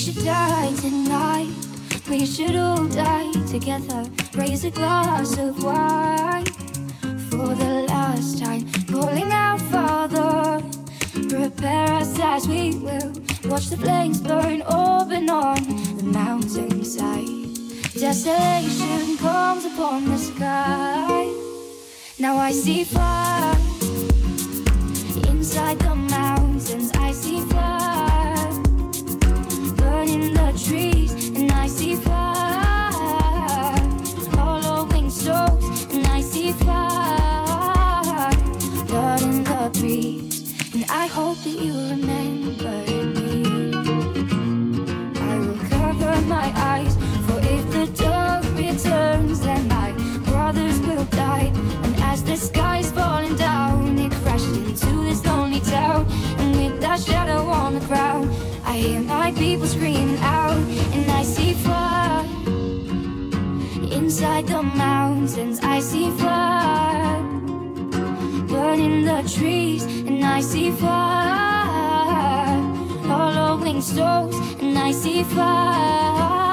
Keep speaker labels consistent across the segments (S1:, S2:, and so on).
S1: should die tonight. We should all die together. Raise a glass of wine for the last time. Calling out, Father, prepare us as we will. Watch the flames burn open on the mountainside. Desolation comes upon the sky. Now I see fire inside the mountains. I see fire in the trees, and I see fire.
S2: Hollowing souls, and I see fire. Blood in the breeze,
S3: and I hope that you remember me. I will cover my eyes, for if the dark returns, then my brothers will die. And as the sky is falling down, it crashes into this lonely town, and with that shadow on the ground hear my people screaming out, and I see fire inside the mountains. I see fire burning the trees, and I see fire hollowing stones, and I see fire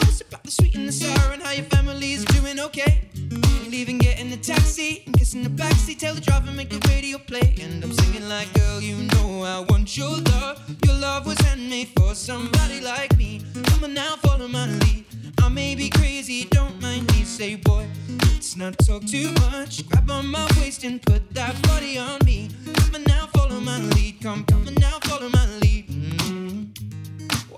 S3: hours about the sweet and the sour and how your family is doing okay. We leave and get in the taxi and kiss in the backseat. Tell the driver make the radio play, and I'm singing like, girl, you know I want your love. Your love was handmade for somebody like me. Come on now, follow my lead. I may be crazy, don't mind me. Say, boy, let's not talk too much. Grab on my waist and put that body on me. Come on now, follow my lead. Come, come on now, follow my lead.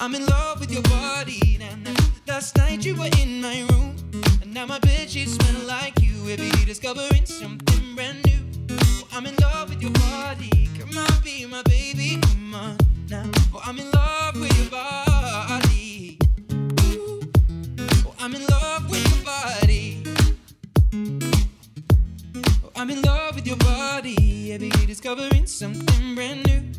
S3: I'm in love with your body. Now, now, last night you were in my room, and now my bed sheets smell like you. Every day discovering something brand new. Oh, I'm in love with your body. Come on, be my baby. Come on now. Oh, I'm in love with your body. Ooh. Oh, I'm in love with your body. Oh, I'm in love with your body. Every day discovering something brand new.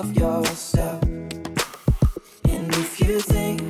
S4: love yourself. And if you think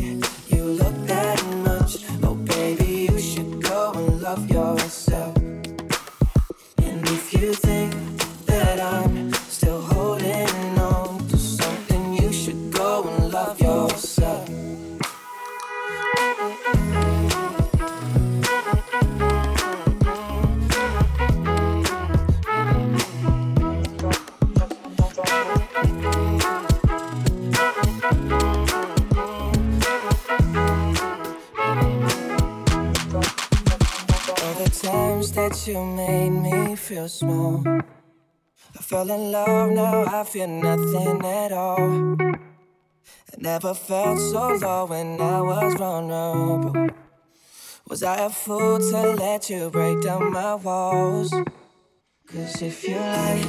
S4: fell in love, now I feel nothing at all. I never felt so low when I was vulnerable. Was I a fool to let you break down my walls? Cause if you like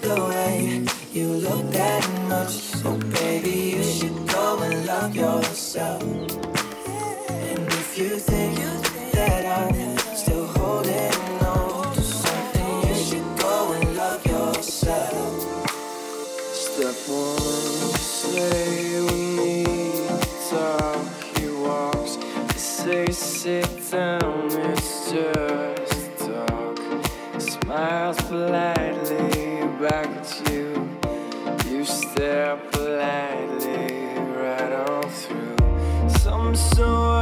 S4: the way you look that much, so baby, you should go and love yourself. And if you think that I'm
S5: sit down, it's just talk. Smiles politely back at you. You stare politely right on through some sort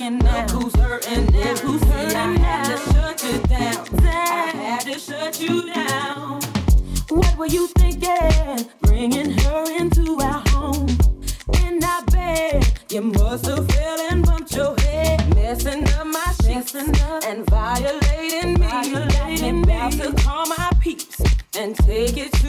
S6: looking now. Look who's hurting now? Who's hurting now? I had to shut you down. I had to shut you down. What were you thinking? Bringing her into our home. in our bed? you must have fell and bumped your head. Messing up my sheets up. and violating me. Violating me. About to call my peeps and take it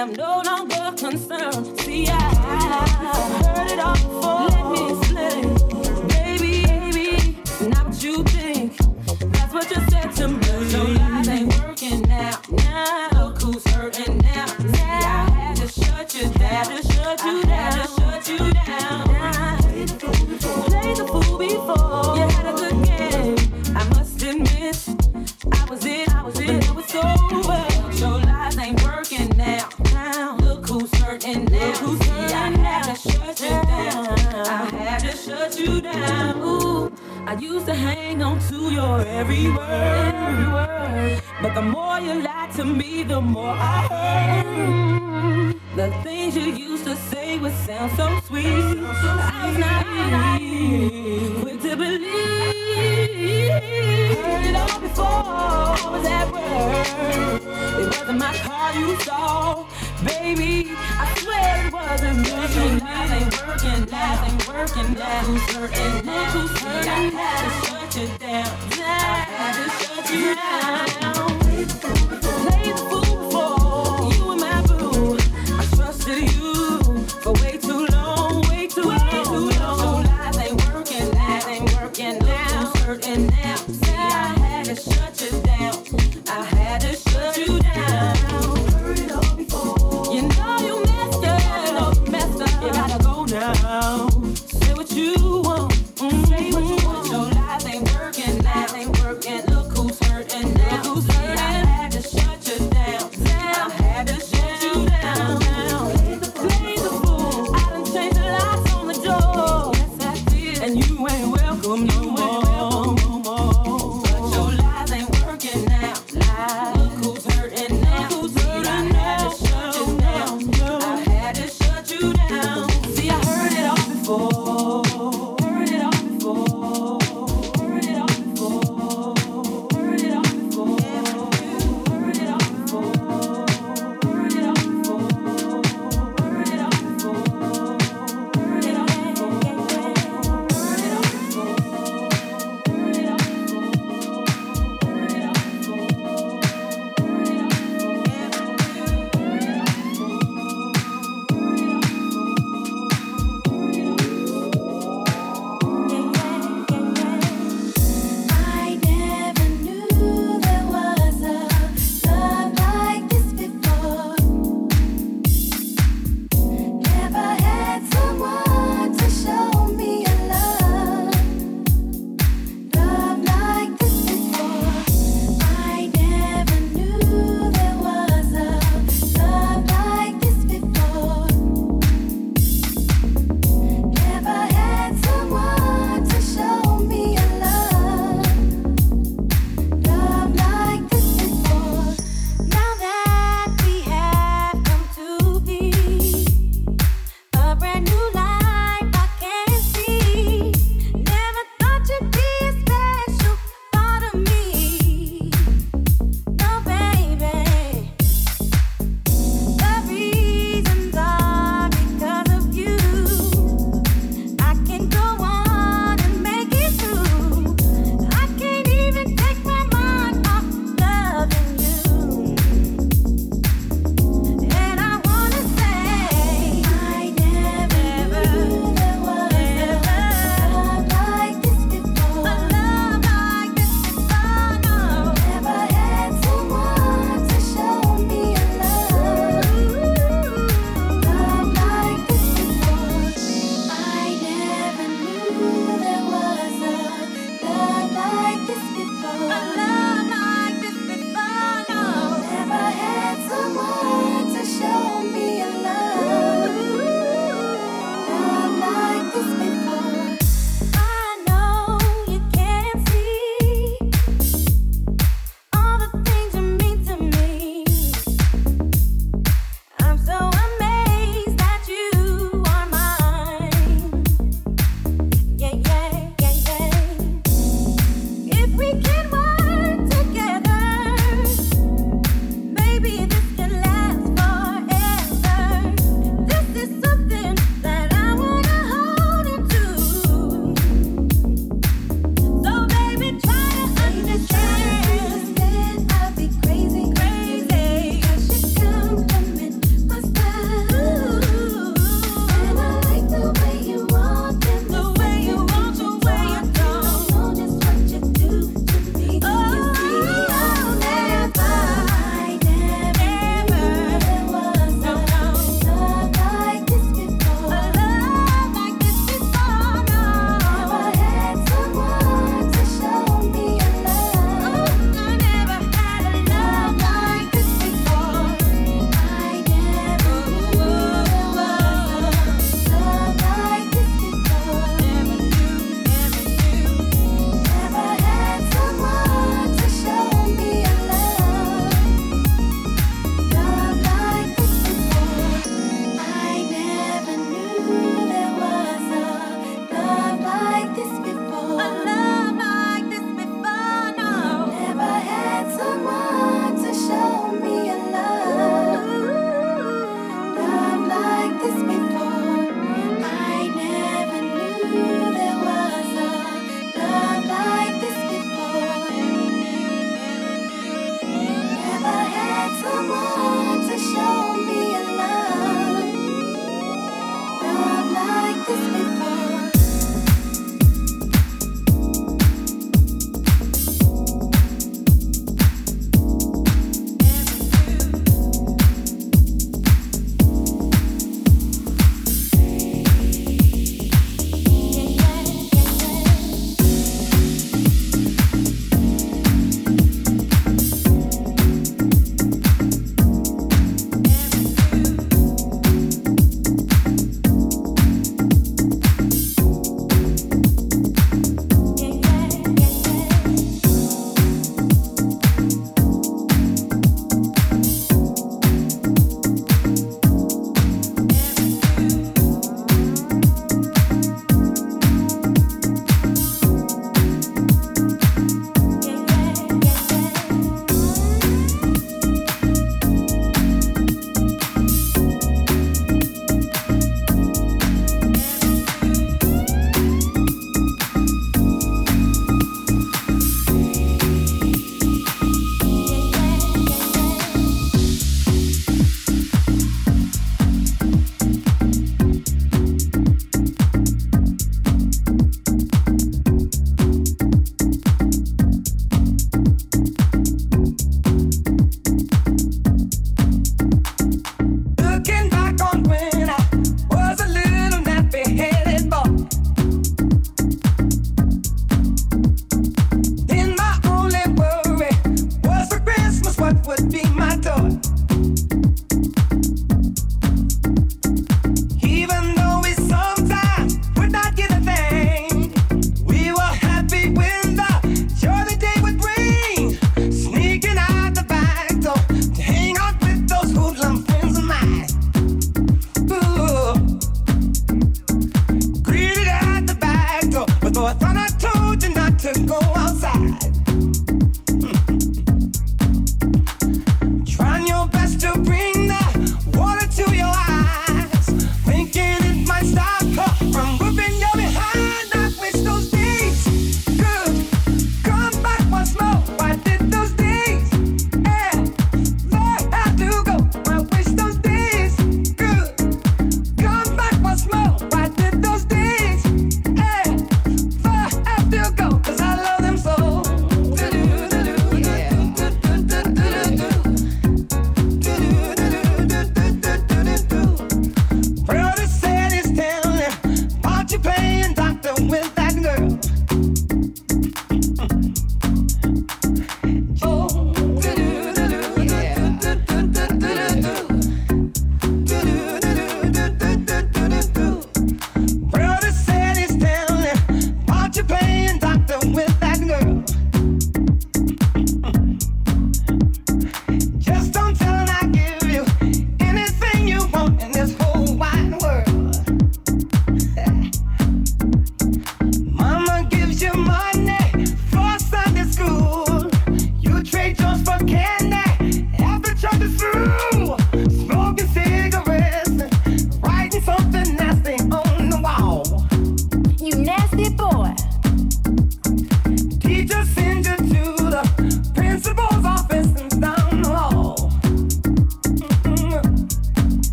S6: am no longer.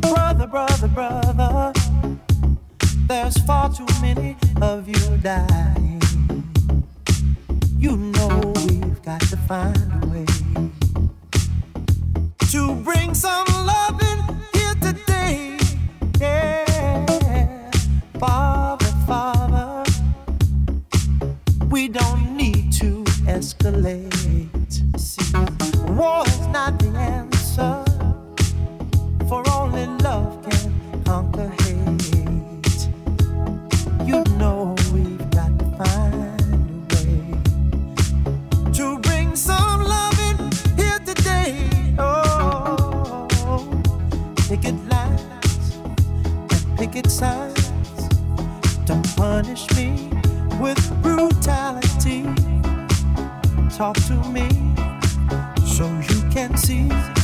S3: Brother, brother, brother, there's far too many of you dying. You know we've got to find a way to bring some love in here today. Yeah, Father, Father, we don't need to escalate. sides. Don't punish me with brutality. Talk to me so you can see.